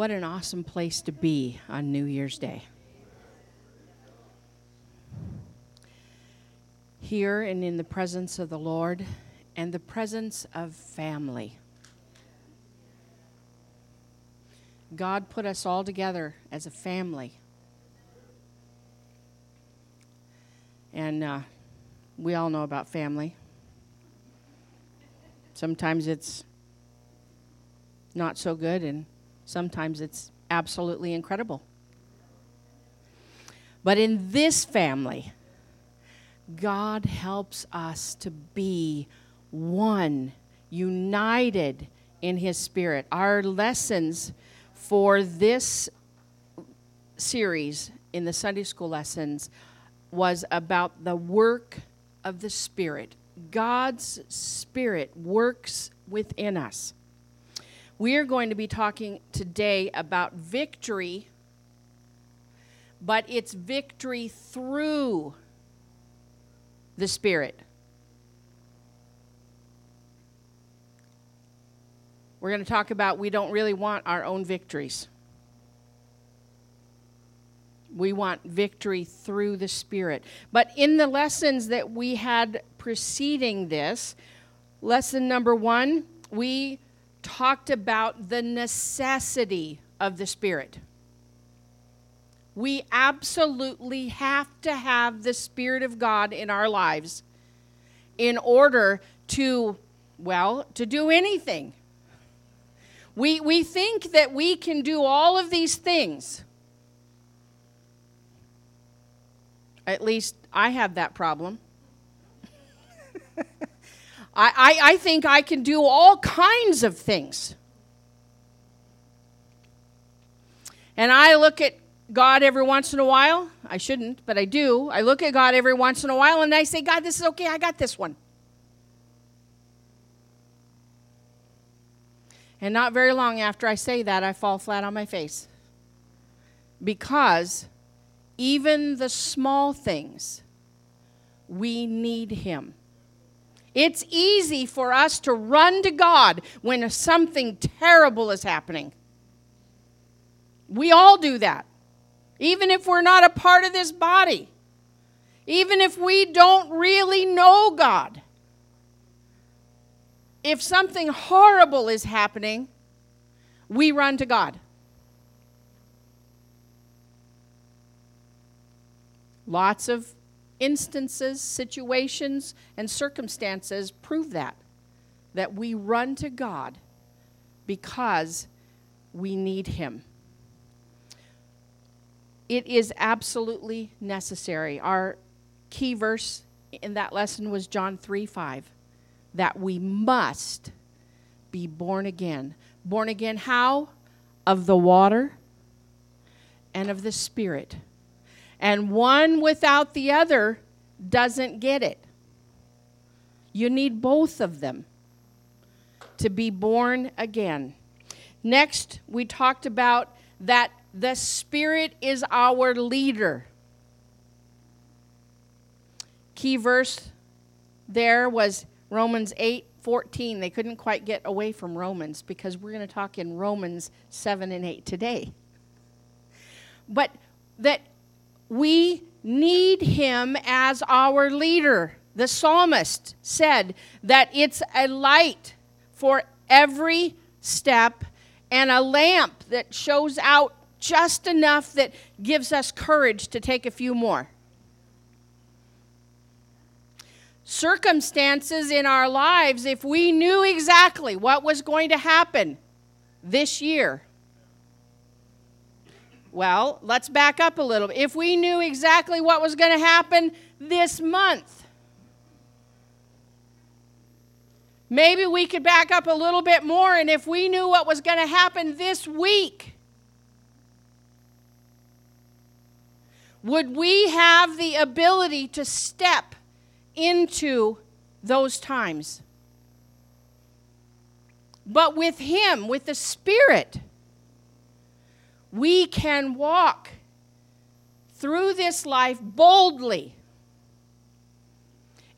What an awesome place to be on New Year's Day. Here and in the presence of the Lord and the presence of family. God put us all together as a family. And uh, we all know about family. Sometimes it's not so good, and sometimes it's absolutely incredible. But in this family, God helps us to be one, united in His Spirit. Our lessons for this series in the Sunday school lessons was about the work of the Spirit. God's Spirit works within us. We are going to be talking today about victory, but it's victory through the Spirit. We're going to talk about we don't really want our own victories. We want victory through the Spirit. But in the lessons that we had preceding this, lesson number one, we talked about the necessity of the Spirit. We absolutely have to have the Spirit of God in our lives in order to, well, to do anything. We, we think that we can do all of these things At least I have that problem. I, I, I think I can do all kinds of things. And I look at God every once in a while. I shouldn't, but I do. I look at God every once in a while and I say, God, this is okay. I got this one. And not very long after I say that, I fall flat on my face. Because even the small things, we need Him. It's easy for us to run to God when something terrible is happening. We all do that, even if we're not a part of this body, even if we don't really know God. If something horrible is happening, we run to God. Lots of instances, situations, and circumstances prove that. That we run to God because we need Him. It is absolutely necessary. Our key verse in that lesson was John 3 5. That we must be born again. Born again, how? Of the water and of the Spirit. And one without the other doesn't get it. You need both of them to be born again. Next, we talked about that the Spirit is our leader. Key verse there was Romans 8 14. They couldn't quite get away from Romans because we're going to talk in Romans 7 and 8 today. But that we need him as our leader. The psalmist said that it's a light for every step and a lamp that shows out just enough that gives us courage to take a few more. Circumstances in our lives, if we knew exactly what was going to happen this year, well, let's back up a little. If we knew exactly what was going to happen this month, maybe we could back up a little bit more. And if we knew what was going to happen this week, would we have the ability to step into those times? But with Him, with the Spirit, we can walk through this life boldly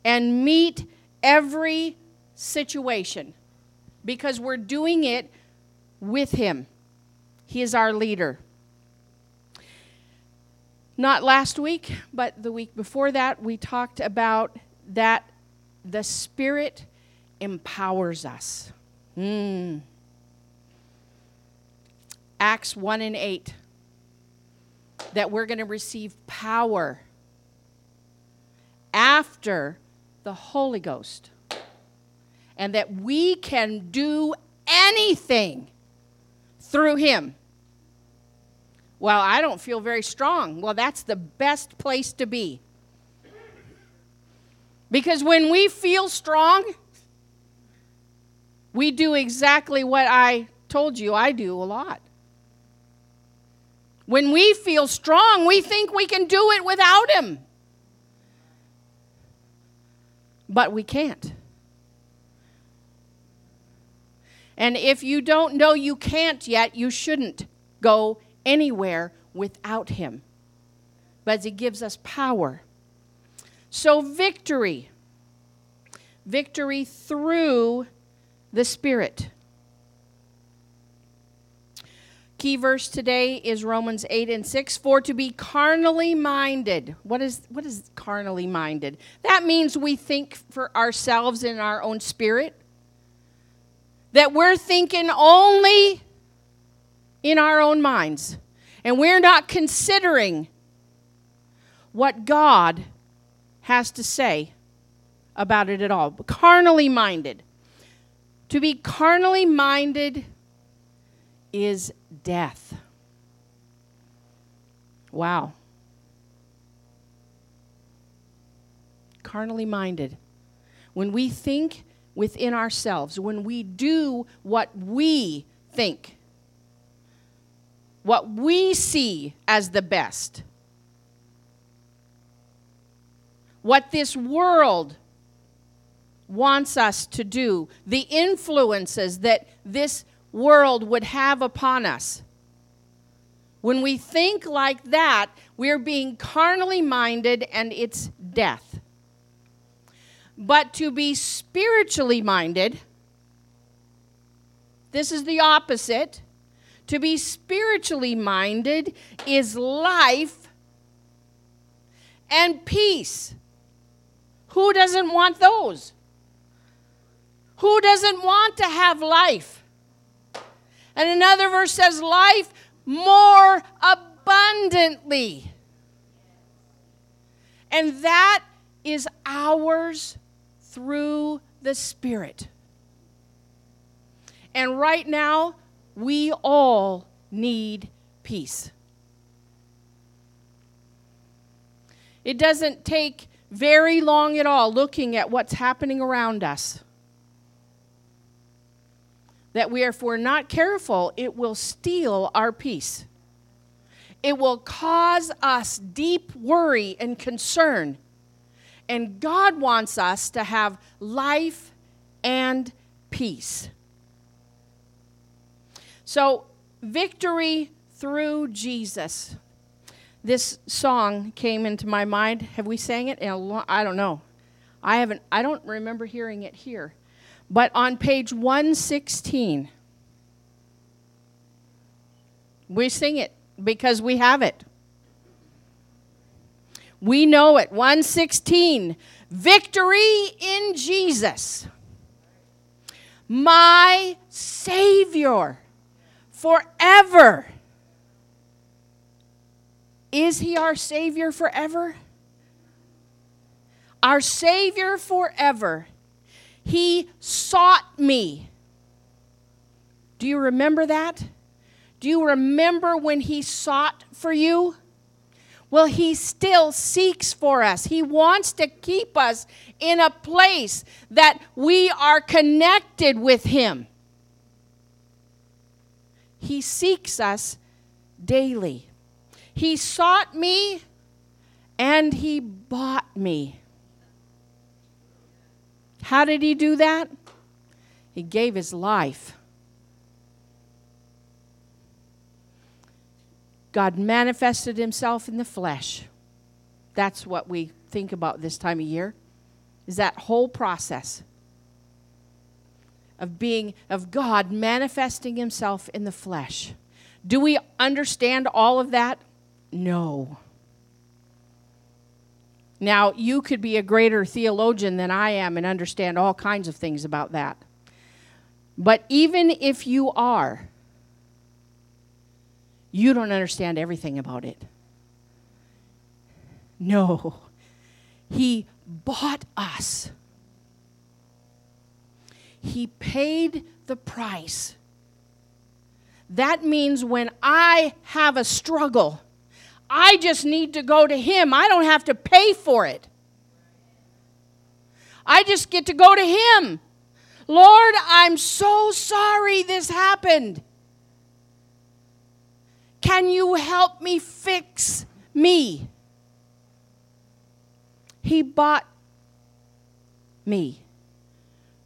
and meet every situation because we're doing it with Him. He is our leader. Not last week, but the week before that, we talked about that the Spirit empowers us. Mm. Acts 1 and 8. That we're going to receive power after the Holy Ghost. And that we can do anything through Him. Well, I don't feel very strong. Well, that's the best place to be. Because when we feel strong, we do exactly what I told you I do a lot. When we feel strong, we think we can do it without Him. But we can't. And if you don't know you can't yet, you shouldn't go anywhere without Him. But He gives us power. So, victory. Victory through the Spirit. Key verse today is Romans 8 and 6. For to be carnally minded. What is, what is carnally minded? That means we think for ourselves in our own spirit. That we're thinking only in our own minds. And we're not considering what God has to say about it at all. Carnally minded. To be carnally minded is death. Wow. Carnally minded. When we think within ourselves, when we do what we think, what we see as the best, what this world wants us to do, the influences that this world would have upon us. When we think like that, we're being carnally minded and it's death. But to be spiritually minded, this is the opposite. To be spiritually minded is life and peace. Who doesn't want those? Who doesn't want to have life? And another verse says, life more abundantly. And that is ours through the Spirit. And right now, we all need peace. It doesn't take very long at all looking at what's happening around us. That we, if we're not careful, it will steal our peace. It will cause us deep worry and concern. And God wants us to have life and peace. So, victory through Jesus. This song came into my mind. Have we sang it? In a Long, I don't know. I haven't I don't remember hearing it here. But on page 116 we sing it because we have it. We know it. 116 Victory in Jesus. My Savior forever. Is he our Savior forever? Our Savior forever. He sought me. Do you remember that? Do you remember when He sought for you? Well, He still seeks for us. He wants to keep us in a place that we are connected with Him. He seeks us daily. He sought me and he bought me. How did he do that? He gave his life. God manifested himself in the flesh. That's what we think about this time of year. Is that whole process of being of God manifesting himself in the flesh Do we understand all of that? No. Now, you could be a greater theologian than I am and understand all kinds of things about that. But even if you are, you don't understand everything about it. No. He bought us. He paid the price. That means when I have a struggle, I just need to go to Him. I don't have to pay for it. I just get to go to Him. Lord, I'm so sorry this happened. Can you help me fix me? He bought me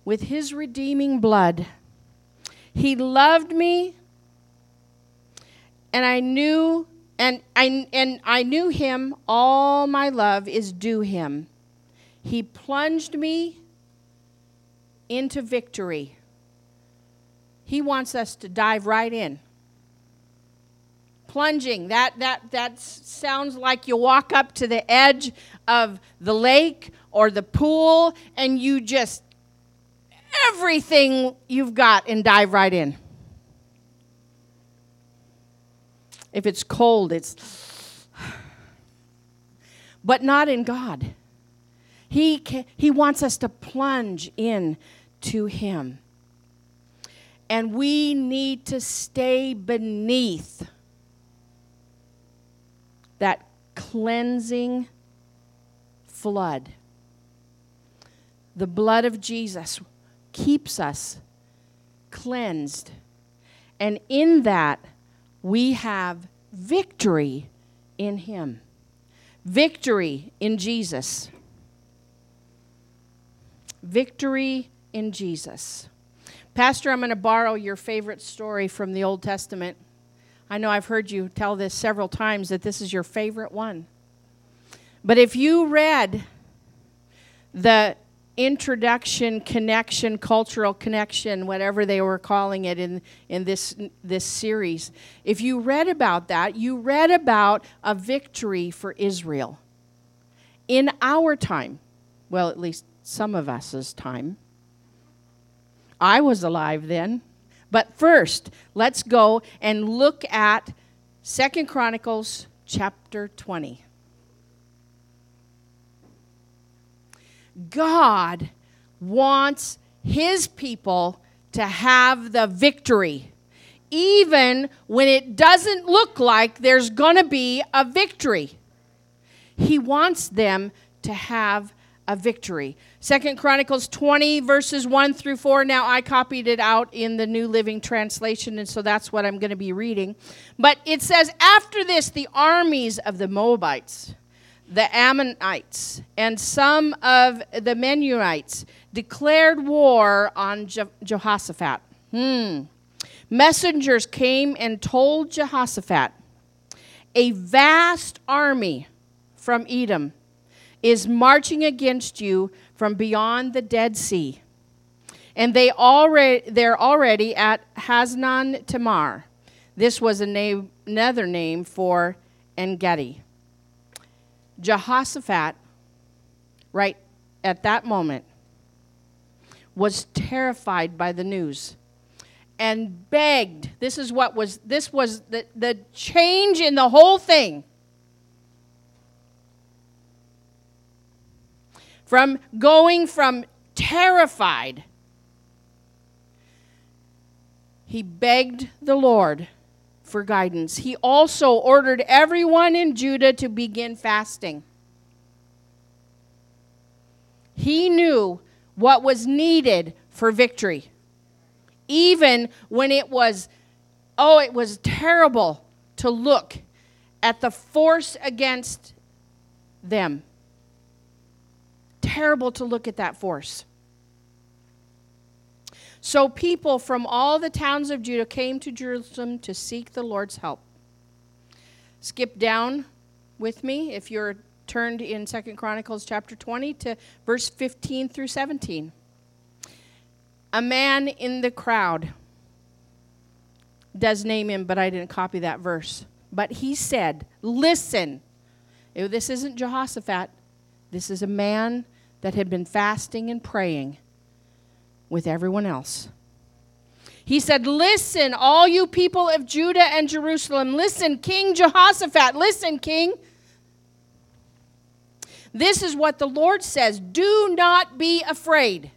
with his redeeming blood. He loved me and I knew and I and I knew him all my love is due him. He plunged me into victory. He wants us to dive right in. Plunging, that, that, that sounds like you walk up to the edge of the lake or the pool and you just, everything you've got, and dive right in. If it's cold, it's. But not in God. He, can, he wants us to plunge in to Him. And we need to stay beneath that cleansing flood. The blood of Jesus keeps us cleansed. And in that, we have victory in Him, victory in Jesus. Victory in Jesus. Pastor, I'm going to borrow your favorite story from the Old Testament. I know I've heard you tell this several times that this is your favorite one. But if you read the introduction, connection, cultural connection, whatever they were calling it in, in this, this series, if you read about that, you read about a victory for Israel in our time. Well, at least some of us's time. I was alive then. But first, let's go and look at Second Chronicles chapter 20. God wants his people to have the victory, even when it doesn't look like there's going to be a victory. He wants them to have a victory. Second Chronicles 20 verses 1 through 4. Now I copied it out in the New Living Translation and so that's what I'm going to be reading. But it says after this the armies of the Moabites, the Ammonites, and some of the Meunites declared war on Je- Jehoshaphat. Hmm. Messengers came and told Jehoshaphat, a vast army from Edom is marching against you from beyond the Dead Sea. And they already, they're already at Hazazon Tamar. This was another name for Engedi. Jehoshaphat, right at that moment, was terrified by the news and begged. This is what was, this was the, the change in the whole thing. from going from terrified, he begged the Lord for guidance. He also ordered everyone in Judah to begin fasting. He knew what was needed for victory. Even when it was, oh, it was terrible to look at the force against them terrible to look at that force. So people from all the towns of Judah came to Jerusalem to seek the Lord's help. Skip down with me if you're turned in Second Chronicles chapter 20 to verse 15 through 17. A man in the crowd does name him, but I didn't copy that verse. But he said, Listen. This isn't Jehoshaphat. This is a man that had been fasting and praying with everyone else. He said, Listen, all you people of Judah and Jerusalem. Listen, King Jehoshaphat. Listen, King. This is what the Lord says Do not be afraid.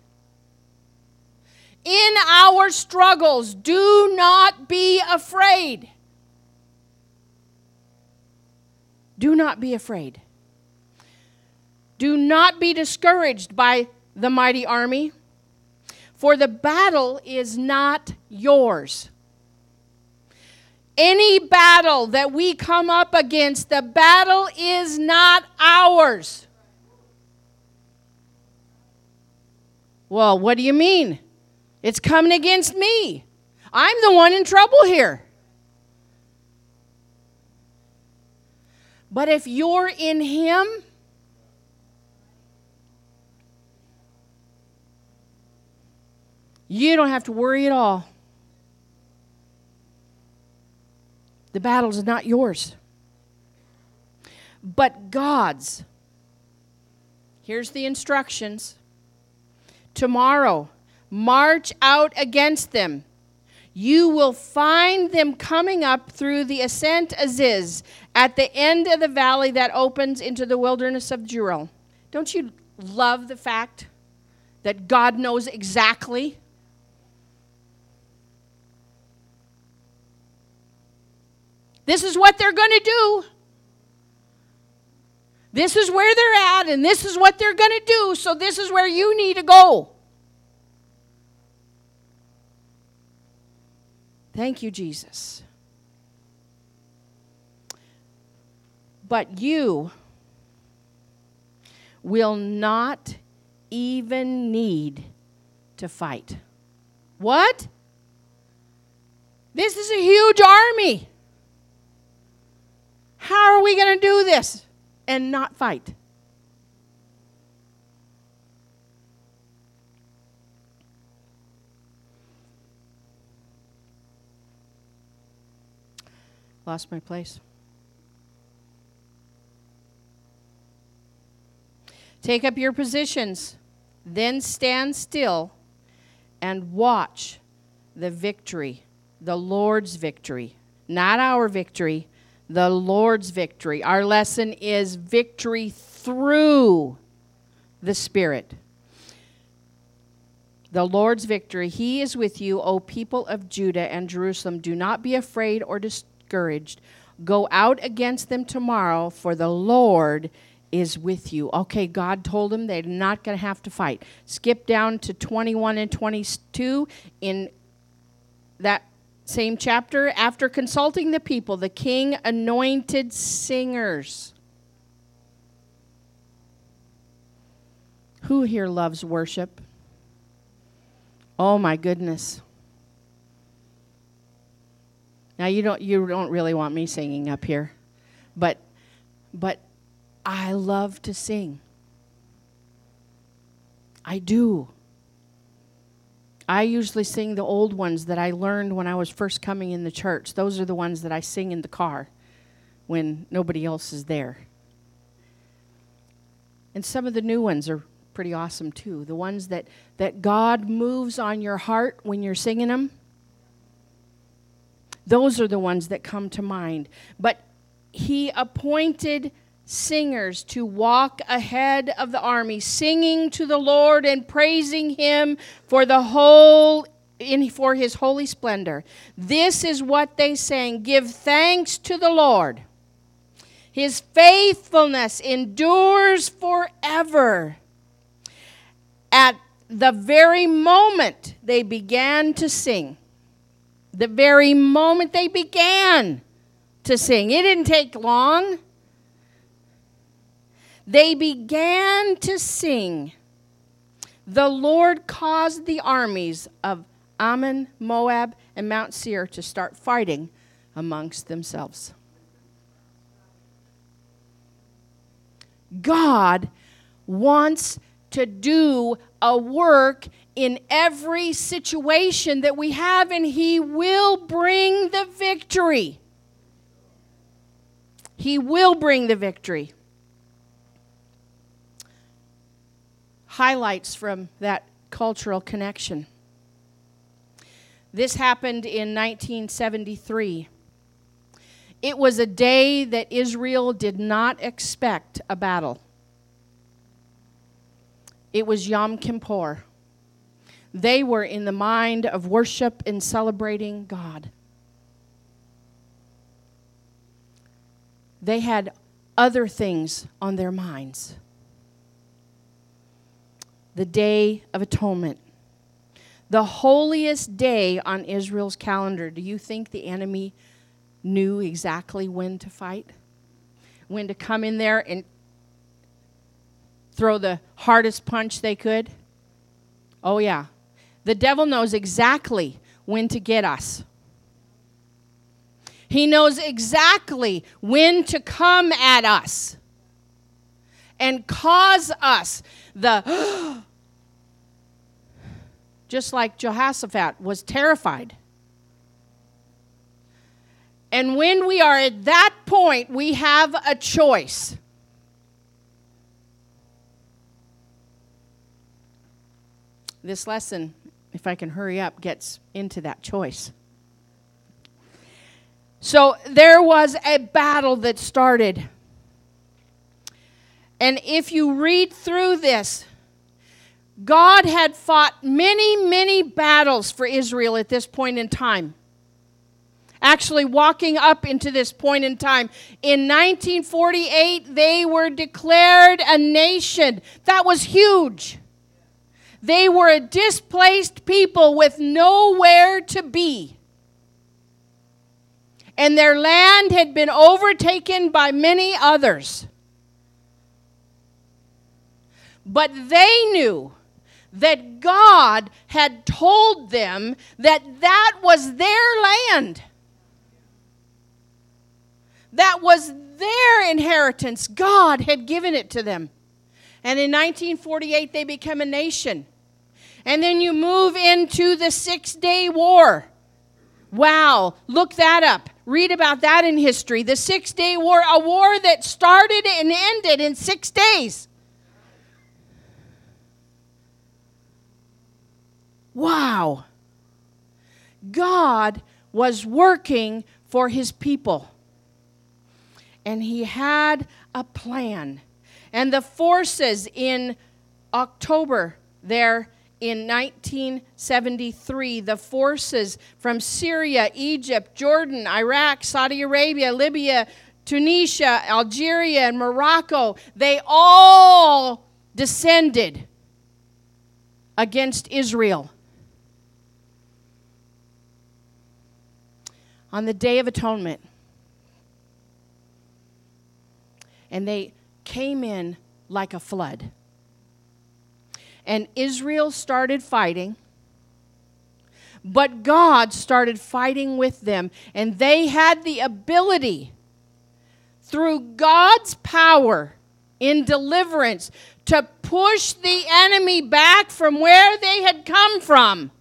In our struggles, do not be afraid. Do not be afraid. Do not be discouraged by the mighty army, for the battle is not yours. Any battle that we come up against, the battle is not ours. Well, what do you mean? It's coming against me. I'm the one in trouble here. But if you're in Him, you don't have to worry at all. The battle is not yours, but God's. Here's the instructions tomorrow. March out against them. You will find them coming up through the ascent of Ziz at the end of the valley that opens into the wilderness of Jeruel. Don't you love the fact that God knows exactly? This is what they're going to do. This is where they're at, and this is what they're going to do, so this is where you need to go. Thank you, Jesus. But you will not even need to fight. What? This is a huge army. How are we going to do this? and not fight. Lost my place. Take up your positions, then stand still and watch the victory, the Lord's victory, not our victory, the Lord's victory. Our lesson is victory through the Spirit. The Lord's victory. He is with you, O people of Judah and Jerusalem. Do not be afraid or discouraged. Go out against them tomorrow, for the Lord is with you. Okay, God told them they're not going to have to fight. Skip down to 21 and 22 in that same chapter, after consulting the people, the king anointed singers. Who here loves worship? Oh my goodness. Now you don't you don't really want me singing up here. But but I love to sing. I do. I usually sing the old ones that I learned when I was first coming in the church. Those are the ones that I sing in the car when nobody else is there. And some of the new ones are pretty awesome too. The ones that, that God moves on your heart when you're singing them. Those are the ones that come to mind. But He appointed singers to walk ahead of the army, singing to the Lord and praising Him for the whole. In, for his holy splendor. This is what they sang Give thanks to the Lord. His faithfulness endures forever. At the very moment they began to sing, the very moment they began to sing, it didn't take long they began to sing. The Lord caused the armies of Ammon, Moab, and Mount Seir to start fighting amongst themselves. God wants to do a work in every situation that we have, and He will bring the victory. He will bring the victory. Highlights from that cultural connection. This happened in 1973. It was a day that Israel did not expect a battle. It was Yom Kippur. They were in the mind of worship and celebrating God. They had other things on their minds. The Day of Atonement, the holiest day on Israel's calendar. Do you think the enemy knew exactly when to fight? When to come in there and throw the hardest punch they could? Oh, yeah. The devil knows exactly when to get us. He knows exactly when to come at us and cause us the just like Jehoshaphat was terrified. And when we are at that point, we have a choice. This lesson, if I can hurry up, gets into that choice. So there was a battle that started. And if you read through this, God had fought many, many battles for Israel at this point in time. Actually, walking up into this point in time. In 1948, they were declared a nation. That was huge. They were a displaced people with nowhere to be. And their land had been overtaken by many others. But they knew that God had told them that that was their land. That was their inheritance. God had given it to them. And in 1948, they became a nation. And then you move into the Six Day War. Wow, look that up. Read about that in history. The Six Day War, a war that started and ended in six days. Wow. God was working for his people. And he had a plan. And the forces in October there in 1973, the forces from Syria, Egypt, Jordan, Iraq, Saudi Arabia, Libya, Tunisia, Algeria, and Morocco, they all descended against Israel. On the Day of Atonement. And they came in like a flood. And Israel started fighting, but God started fighting with them. And they had the ability, through God's power in deliverance, to push the enemy back from where they had come from.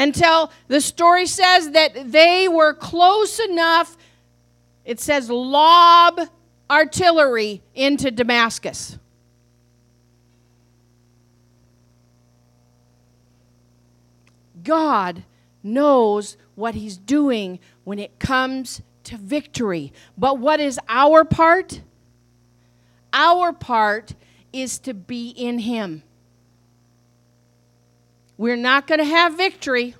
Until the story says that they were close enough, it says, lob artillery into Damascus. God knows what He's doing when it comes to victory. But what is our part? Our part is to be in Him. We're not going to have victory.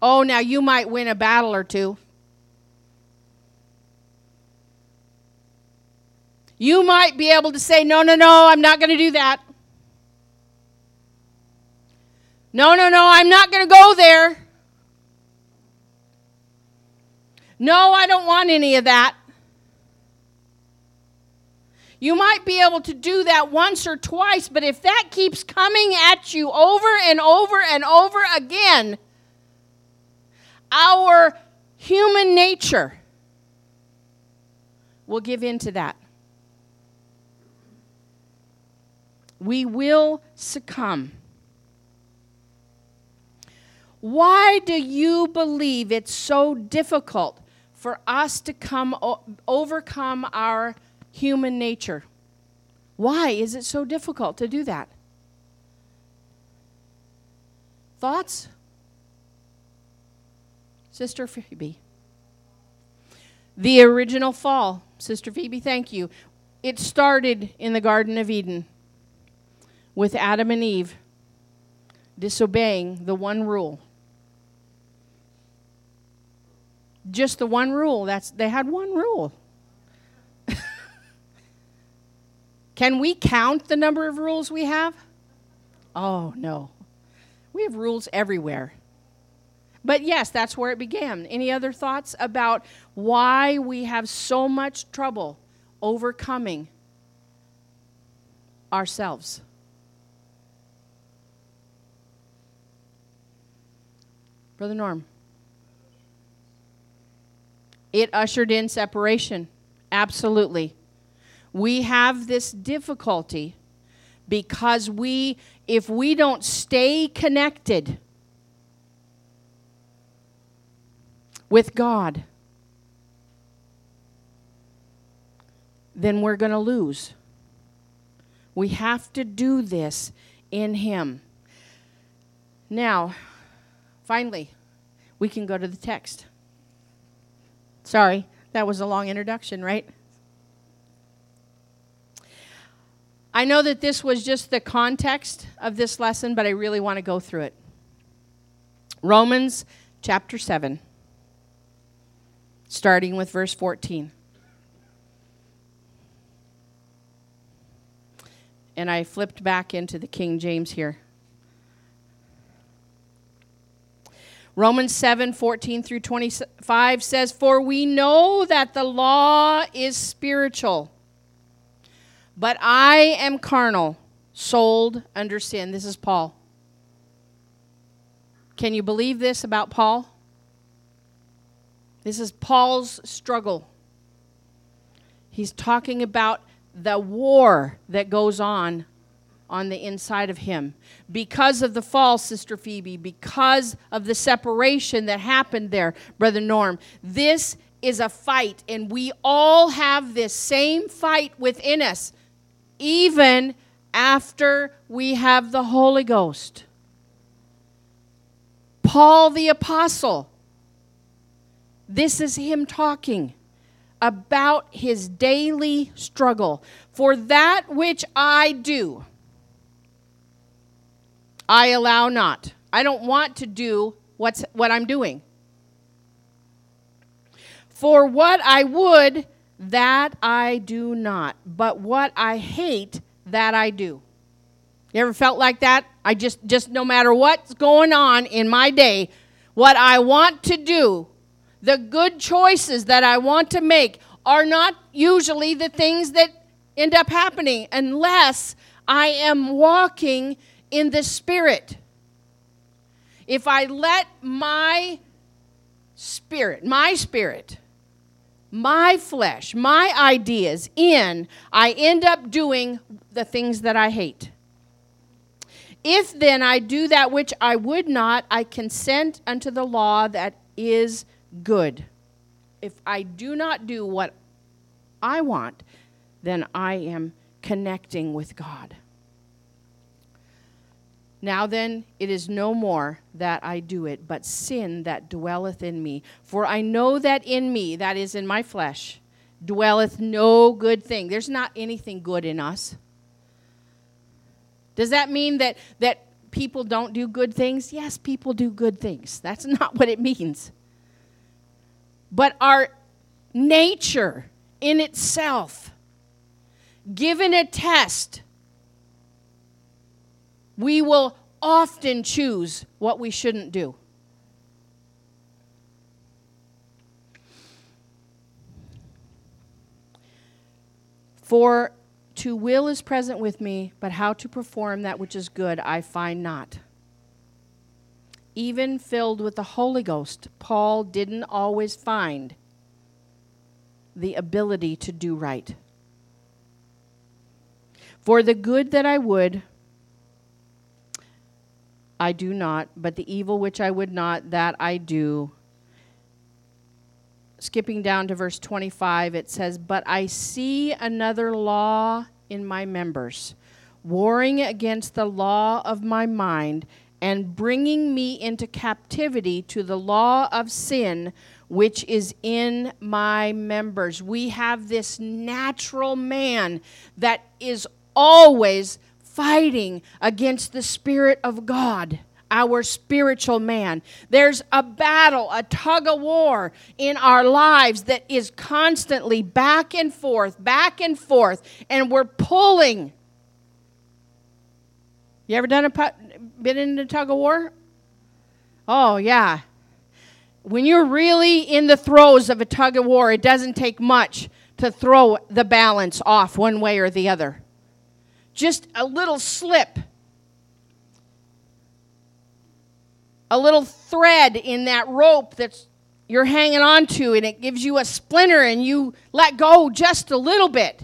Oh, now you might win a battle or two. You might be able to say, No, no, no, I'm not going to do that. No, no, no, I'm not going to go there. No, I don't want any of that. You might be able to do that once or twice, but if that keeps coming at you over and over and over again, our human nature will give in to that. We will succumb. Why do you believe it's so difficult for us to come o- overcome our human nature? Why is it so difficult to do that? Thoughts? Sister Phoebe. The original fall. Sister Phoebe, thank you. It started in the Garden of Eden with Adam and Eve disobeying the one rule. Just the one rule. That's they had one rule. Can we count the number of rules we have? Oh, no. We have rules everywhere. But yes, that's where it began. Any other thoughts about why we have so much trouble overcoming ourselves? Brother Norm. It ushered in separation. Absolutely. We have this difficulty because we if we don't stay connected with God, then we're going to lose. We have to do this in Him. Now, finally, we can go to the text. Sorry, that was a long introduction, right? I know that this was just the context of this lesson, but I really want to go through it. Romans chapter 7, starting with verse 14. And I flipped back into the King James here. Romans 7 14 through 25 says, For we know that the law is spiritual but I am carnal, sold under sin. This is Paul. Can you believe this about Paul? This is Paul's struggle. He's talking about the war that goes on on the inside of him because of the fall, Sister Phoebe, because of the separation that happened there, Brother Norm. This is a fight, and we all have this same fight within us even after we have the Holy Ghost. Paul the Apostle, this is him talking about his daily struggle. For that which I do, I allow not. I don't want to do what's, what I'm doing. For what I would, that I do not, but what I hate, that I do. You ever felt like that? I just, just no matter what's going on in my day, what I want to do, the good choices that I want to make, are not usually the things that end up happening unless I am walking in the Spirit. If I let my spirit, my spirit, my flesh, my ideas in, I end up doing the things that I hate. If then I do that which I would not, I consent unto the law that is good. If I do not do what I want, then I am connecting with God. Now then, it is no more that I do it, but sin that dwelleth in me. For I know that in me, that is in my flesh, dwelleth no good thing. There's not anything good in us. Does that mean that, that people don't do good things? Yes, people do good things. That's not what it means. But our nature in itself, given a test, we will often choose what we shouldn't do. For to will is present with me, but how to perform that which is good I find not. Even filled with the Holy Ghost, Paul didn't always find the ability to do right. For the good that I would, I do not, but the evil which I would not, that I do. Skipping down to verse 25, it says, But I see another law in my members, warring against the law of my mind, and bringing me into captivity to the law of sin which is in my members. We have this natural man that is always fighting against the Spirit of God, our spiritual man. There's a battle, a tug of war in our lives that is constantly back and forth, back and forth, and we're pulling. You ever done a been in a tug of war? Oh yeah. When you're really in the throes of a tug of war, it doesn't take much to throw the balance off one way or the other just a little slip, a little thread in that rope that's you're hanging on to, and it gives you a splinter, and you let go just a little bit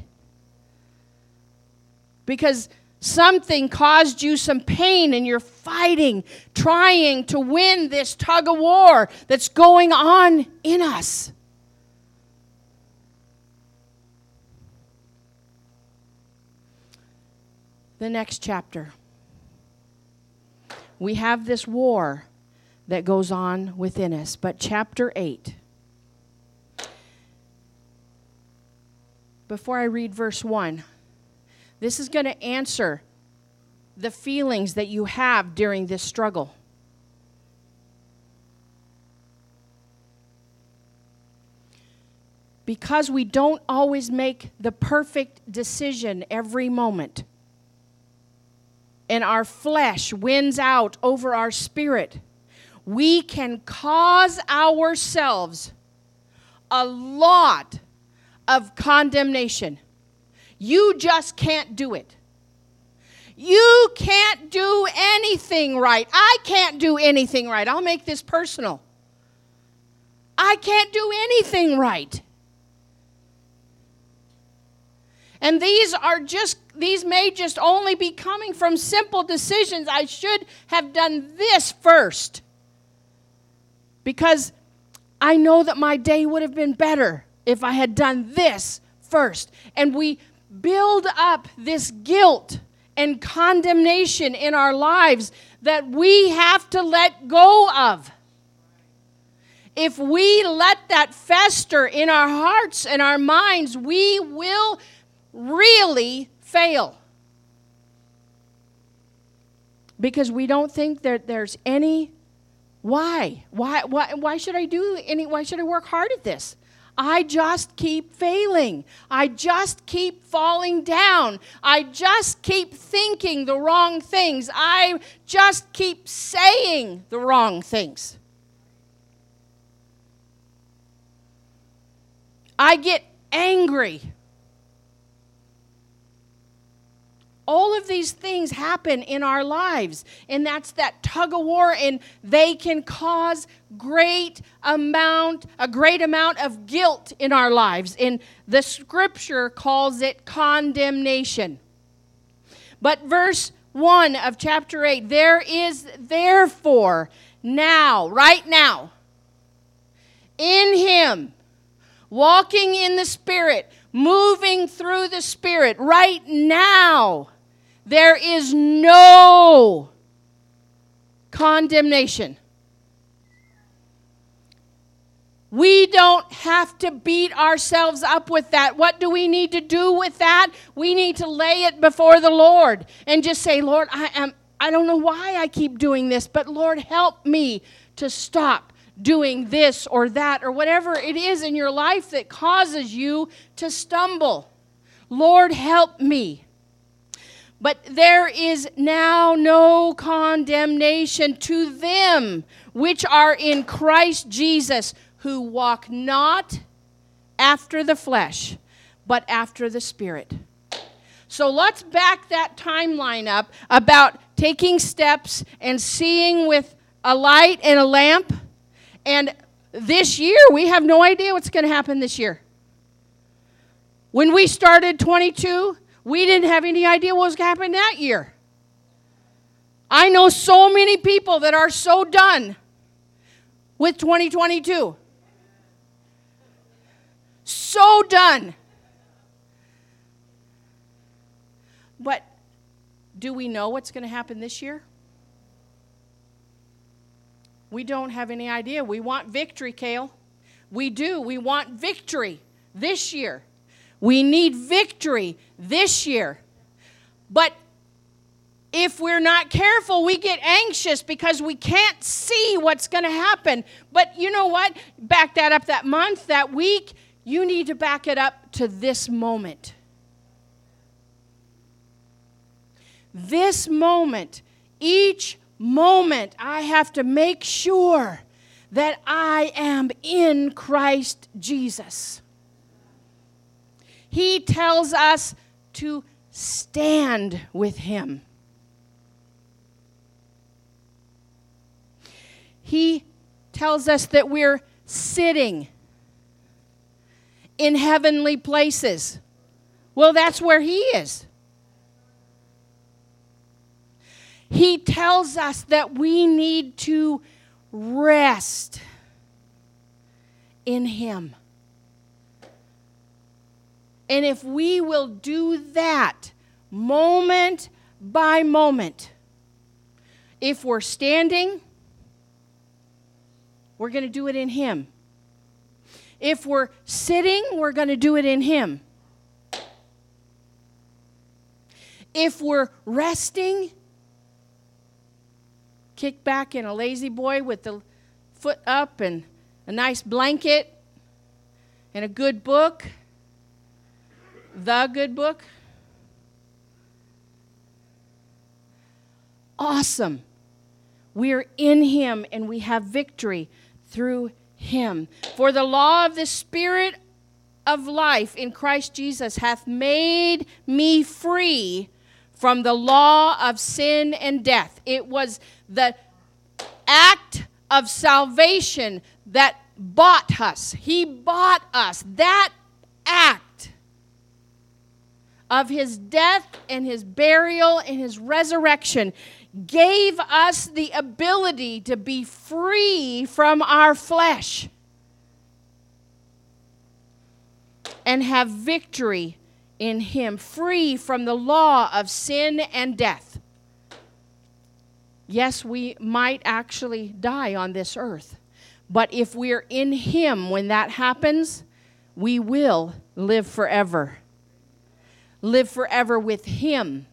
because something caused you some pain and you're fighting, trying to win this tug of war that's going on in us. The next chapter. We have this war that goes on within us, but chapter 8. Before I read verse 1, this is going to answer the feelings that you have during this struggle. Because we don't always make the perfect decision every moment and our flesh wins out over our spirit, we can cause ourselves a lot of condemnation. You just can't do it. You can't do anything right. I can't do anything right. I'll make this personal. I can't do anything right. And these are just, these may just only be coming from simple decisions. I should have done this first. Because I know that my day would have been better if I had done this first. And we build up this guilt and condemnation in our lives that we have to let go of. If we let that fester in our hearts and our minds, we will really fail. Because we don't think that there's any why? Why why why should I do any why should I work hard at this? I just keep failing. I just keep falling down. I just keep thinking the wrong things. I just keep saying the wrong things. I get angry. All of these things happen in our lives and that's that tug of war and they can cause great amount a great amount of guilt in our lives and the scripture calls it condemnation. But verse 1 of chapter 8 there is therefore now right now in him walking in the spirit moving through the spirit right now there is no condemnation. We don't have to beat ourselves up with that. What do we need to do with that? We need to lay it before the Lord and just say, "Lord, I am I don't know why I keep doing this, but Lord, help me to stop doing this or that or whatever it is in your life that causes you to stumble. Lord, help me." But there is now no condemnation to them which are in Christ Jesus, who walk not after the flesh, but after the Spirit. So let's back that timeline up about taking steps and seeing with a light and a lamp. And this year, we have no idea what's going to happen this year. When we started 22, We didn't have any idea what was going to happen that year. I know so many people that are so done with 2022. So done. But do we know what's going to happen this year? We don't have any idea. We want victory, Kale. We do. We want victory this year. We need victory this year. But if we're not careful, we get anxious because we can't see what's going to happen. But you know what? Back that up that month, that week, you need to back it up to this moment. This moment, each moment, I have to make sure that I am in Christ Jesus. He tells us to stand with Him. He tells us that we're sitting in heavenly places. Well, that's where He is. He tells us that we need to rest in Him. And if we will do that moment by moment, if we're standing, we're going to do it in Him. If we're sitting, we're going to do it in Him. If we're resting, kick back in a lazy boy with the foot up and a nice blanket and a good book, the good book. Awesome. We're in Him and we have victory through him. For the law of the Spirit of life in Christ Jesus hath made me free from the law of sin and death. It was the act of salvation that bought us. He bought us. That act of his death and his burial and his resurrection gave us the ability to be free from our flesh and have victory in Him, free from the law of sin and death. Yes, we might actually die on this earth, but if we're in Him when that happens, we will live forever. Live forever with Him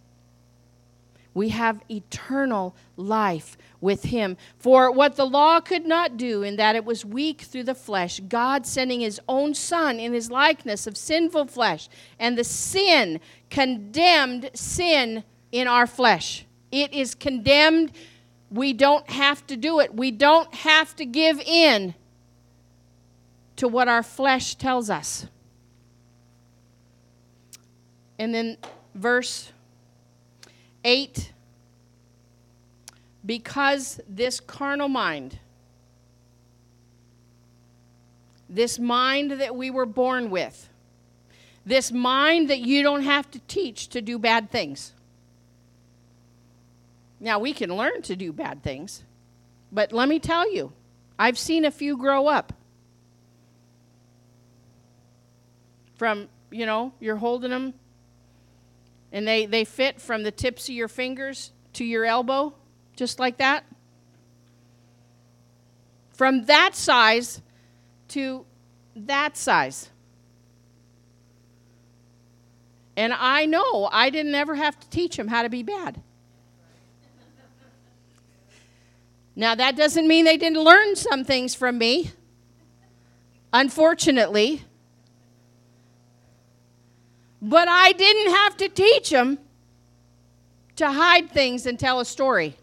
we have eternal life with him. For what the law could not do, in that it was weak through the flesh, God sending his own Son in his likeness of sinful flesh, and the sin condemned sin in our flesh. It is condemned. We don't have to do it, we don't have to give in to what our flesh tells us. And then verse 8 Because this carnal mind, this mind that we were born with, this mind that you don't have to teach to do bad things. Now, we can learn to do bad things, but let me tell you, I've seen a few grow up. From, you know, you're holding them and they, they fit from the tips of your fingers to your elbow, just like that. From that size to that size. And I know I didn't ever have to teach them how to be bad. Now, that doesn't mean they didn't learn some things from me. Unfortunately, but I didn't have to teach them to hide things and tell a story.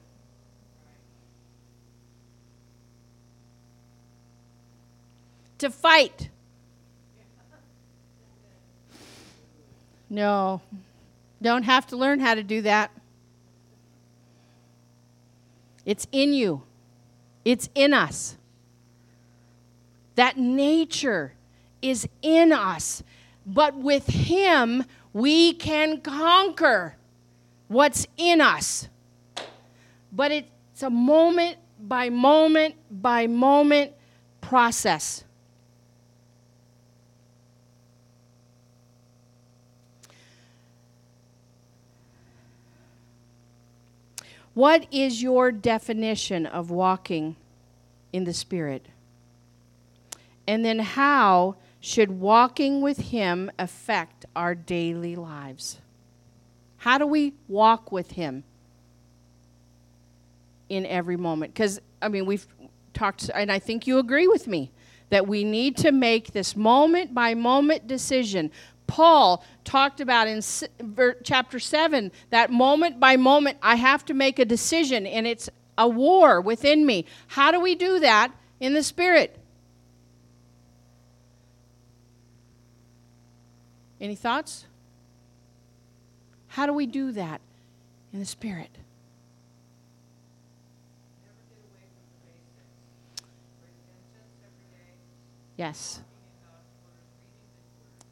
To fight. No, don't have to learn how to do that. It's in you, it's in us. That nature is in us But with Him, we can conquer what's in us. But it's a moment by moment by moment process. What is your definition of walking in the Spirit? And then, how should walking with Him affect our daily lives? How do we walk with Him in every moment? Because, I mean, we've talked, and I think you agree with me, that we need to make this moment by moment decision. Paul talked about in chapter 7 that moment by moment I have to make a decision, and it's a war within me. How do we do that in the Spirit? Any thoughts? How do we do that in the Spirit? Yes.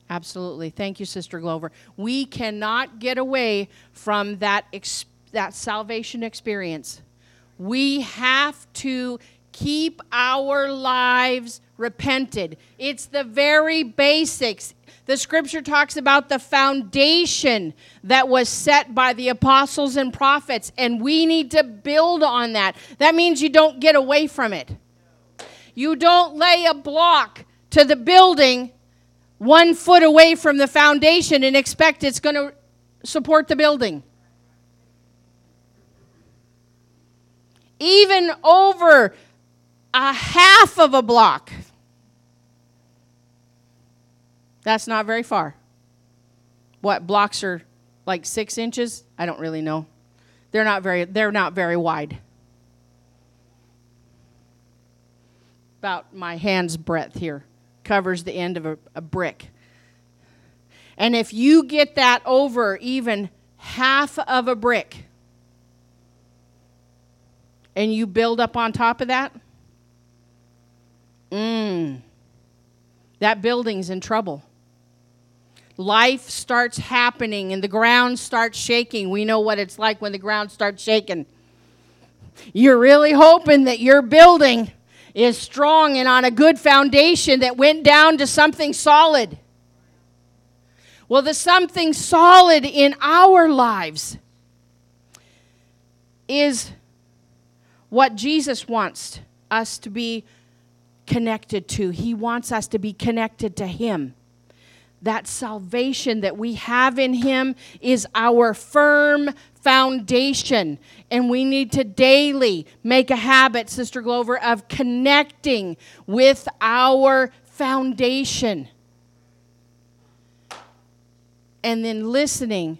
Absolutely. Thank you, Sister Glover. We cannot get away from that, ex- that salvation experience. We have to keep our lives repented. It's the very basics. The scripture talks about the foundation that was set by the apostles and prophets, and we need to build on that. That means you don't get away from it. You don't lay a block to the building one foot away from the foundation and expect it's going to support the building. Even over a half of a block. That's not very far. What blocks are like six inches? I don't really know. They're not very they're not very wide. About my hand's breadth here covers the end of a, a brick. And if you get that over even half of a brick and you build up on top of that, mmm, that building's in trouble. Life starts happening and the ground starts shaking. We know what it's like when the ground starts shaking. You're really hoping that your building is strong and on a good foundation that went down to something solid. Well, the something solid in our lives is what Jesus wants us to be connected to. He wants us to be connected to Him. That salvation that we have in Him is our firm foundation. And we need to daily make a habit, Sister Glover, of connecting with our foundation. And then listening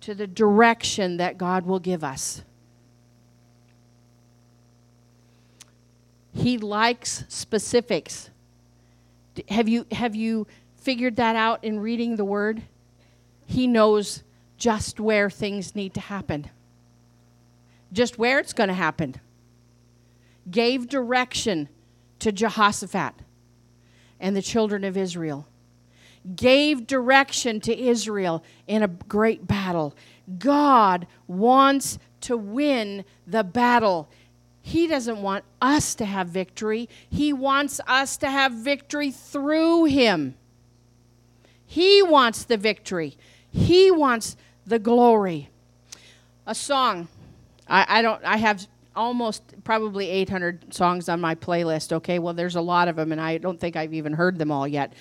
to the direction that God will give us. He likes specifics. Have you, have you figured that out in reading the Word? He knows just where things need to happen, just where it's going to happen. Gave direction to Jehoshaphat and the children of Israel. Gave direction to Israel in a great battle. God wants to win the battle. He doesn't want us to have victory. He wants us to have victory through Him. He wants the victory. He wants the glory. A song. I, I don't I have almost probably 800 songs on my playlist. Okay, well, there's a lot of them, and I don't think I've even heard them all yet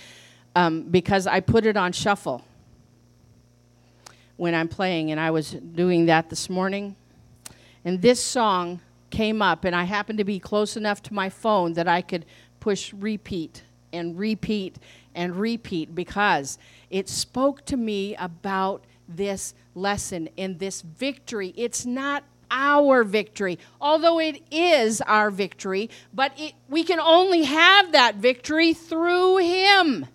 um, because I put it on shuffle when I'm playing, and I was doing that this morning. And this song came up, and I happened to be close enough to my phone that I could push repeat and repeat and repeat because it spoke to me about this lesson and this victory. It's not our victory, although it is our victory, but it, we can only have that victory through Him.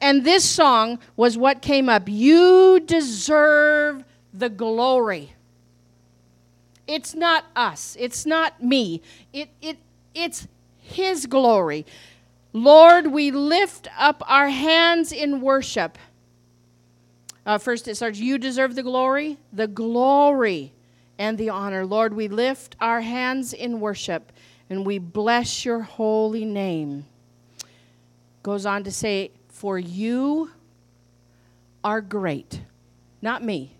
And this song was what came up. You deserve the glory. It's not us. It's not me. It, it, it's His glory. Lord, we lift up our hands in worship. Uh, first, it starts, You deserve the glory, the glory, and the honor. Lord, we lift our hands in worship and we bless your holy name. Goes on to say, For you are great. Not me.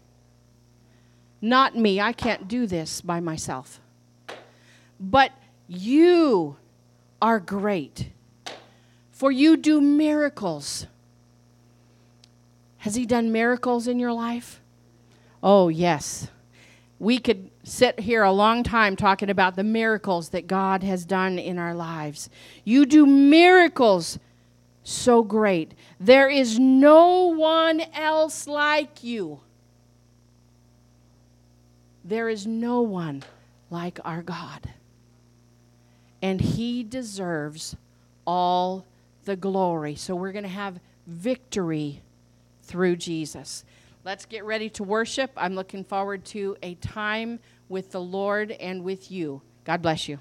Not me. I can't do this by myself. But you are great. For you do miracles. Has He done miracles in your life? Oh, yes. We could sit here a long time talking about the miracles that God has done in our lives. You do miracles so great. There is no one else like you. There is no one like our God. And He deserves all the glory. So we're going to have victory through Jesus. Let's get ready to worship. I'm looking forward to a time with the Lord and with you. God bless you.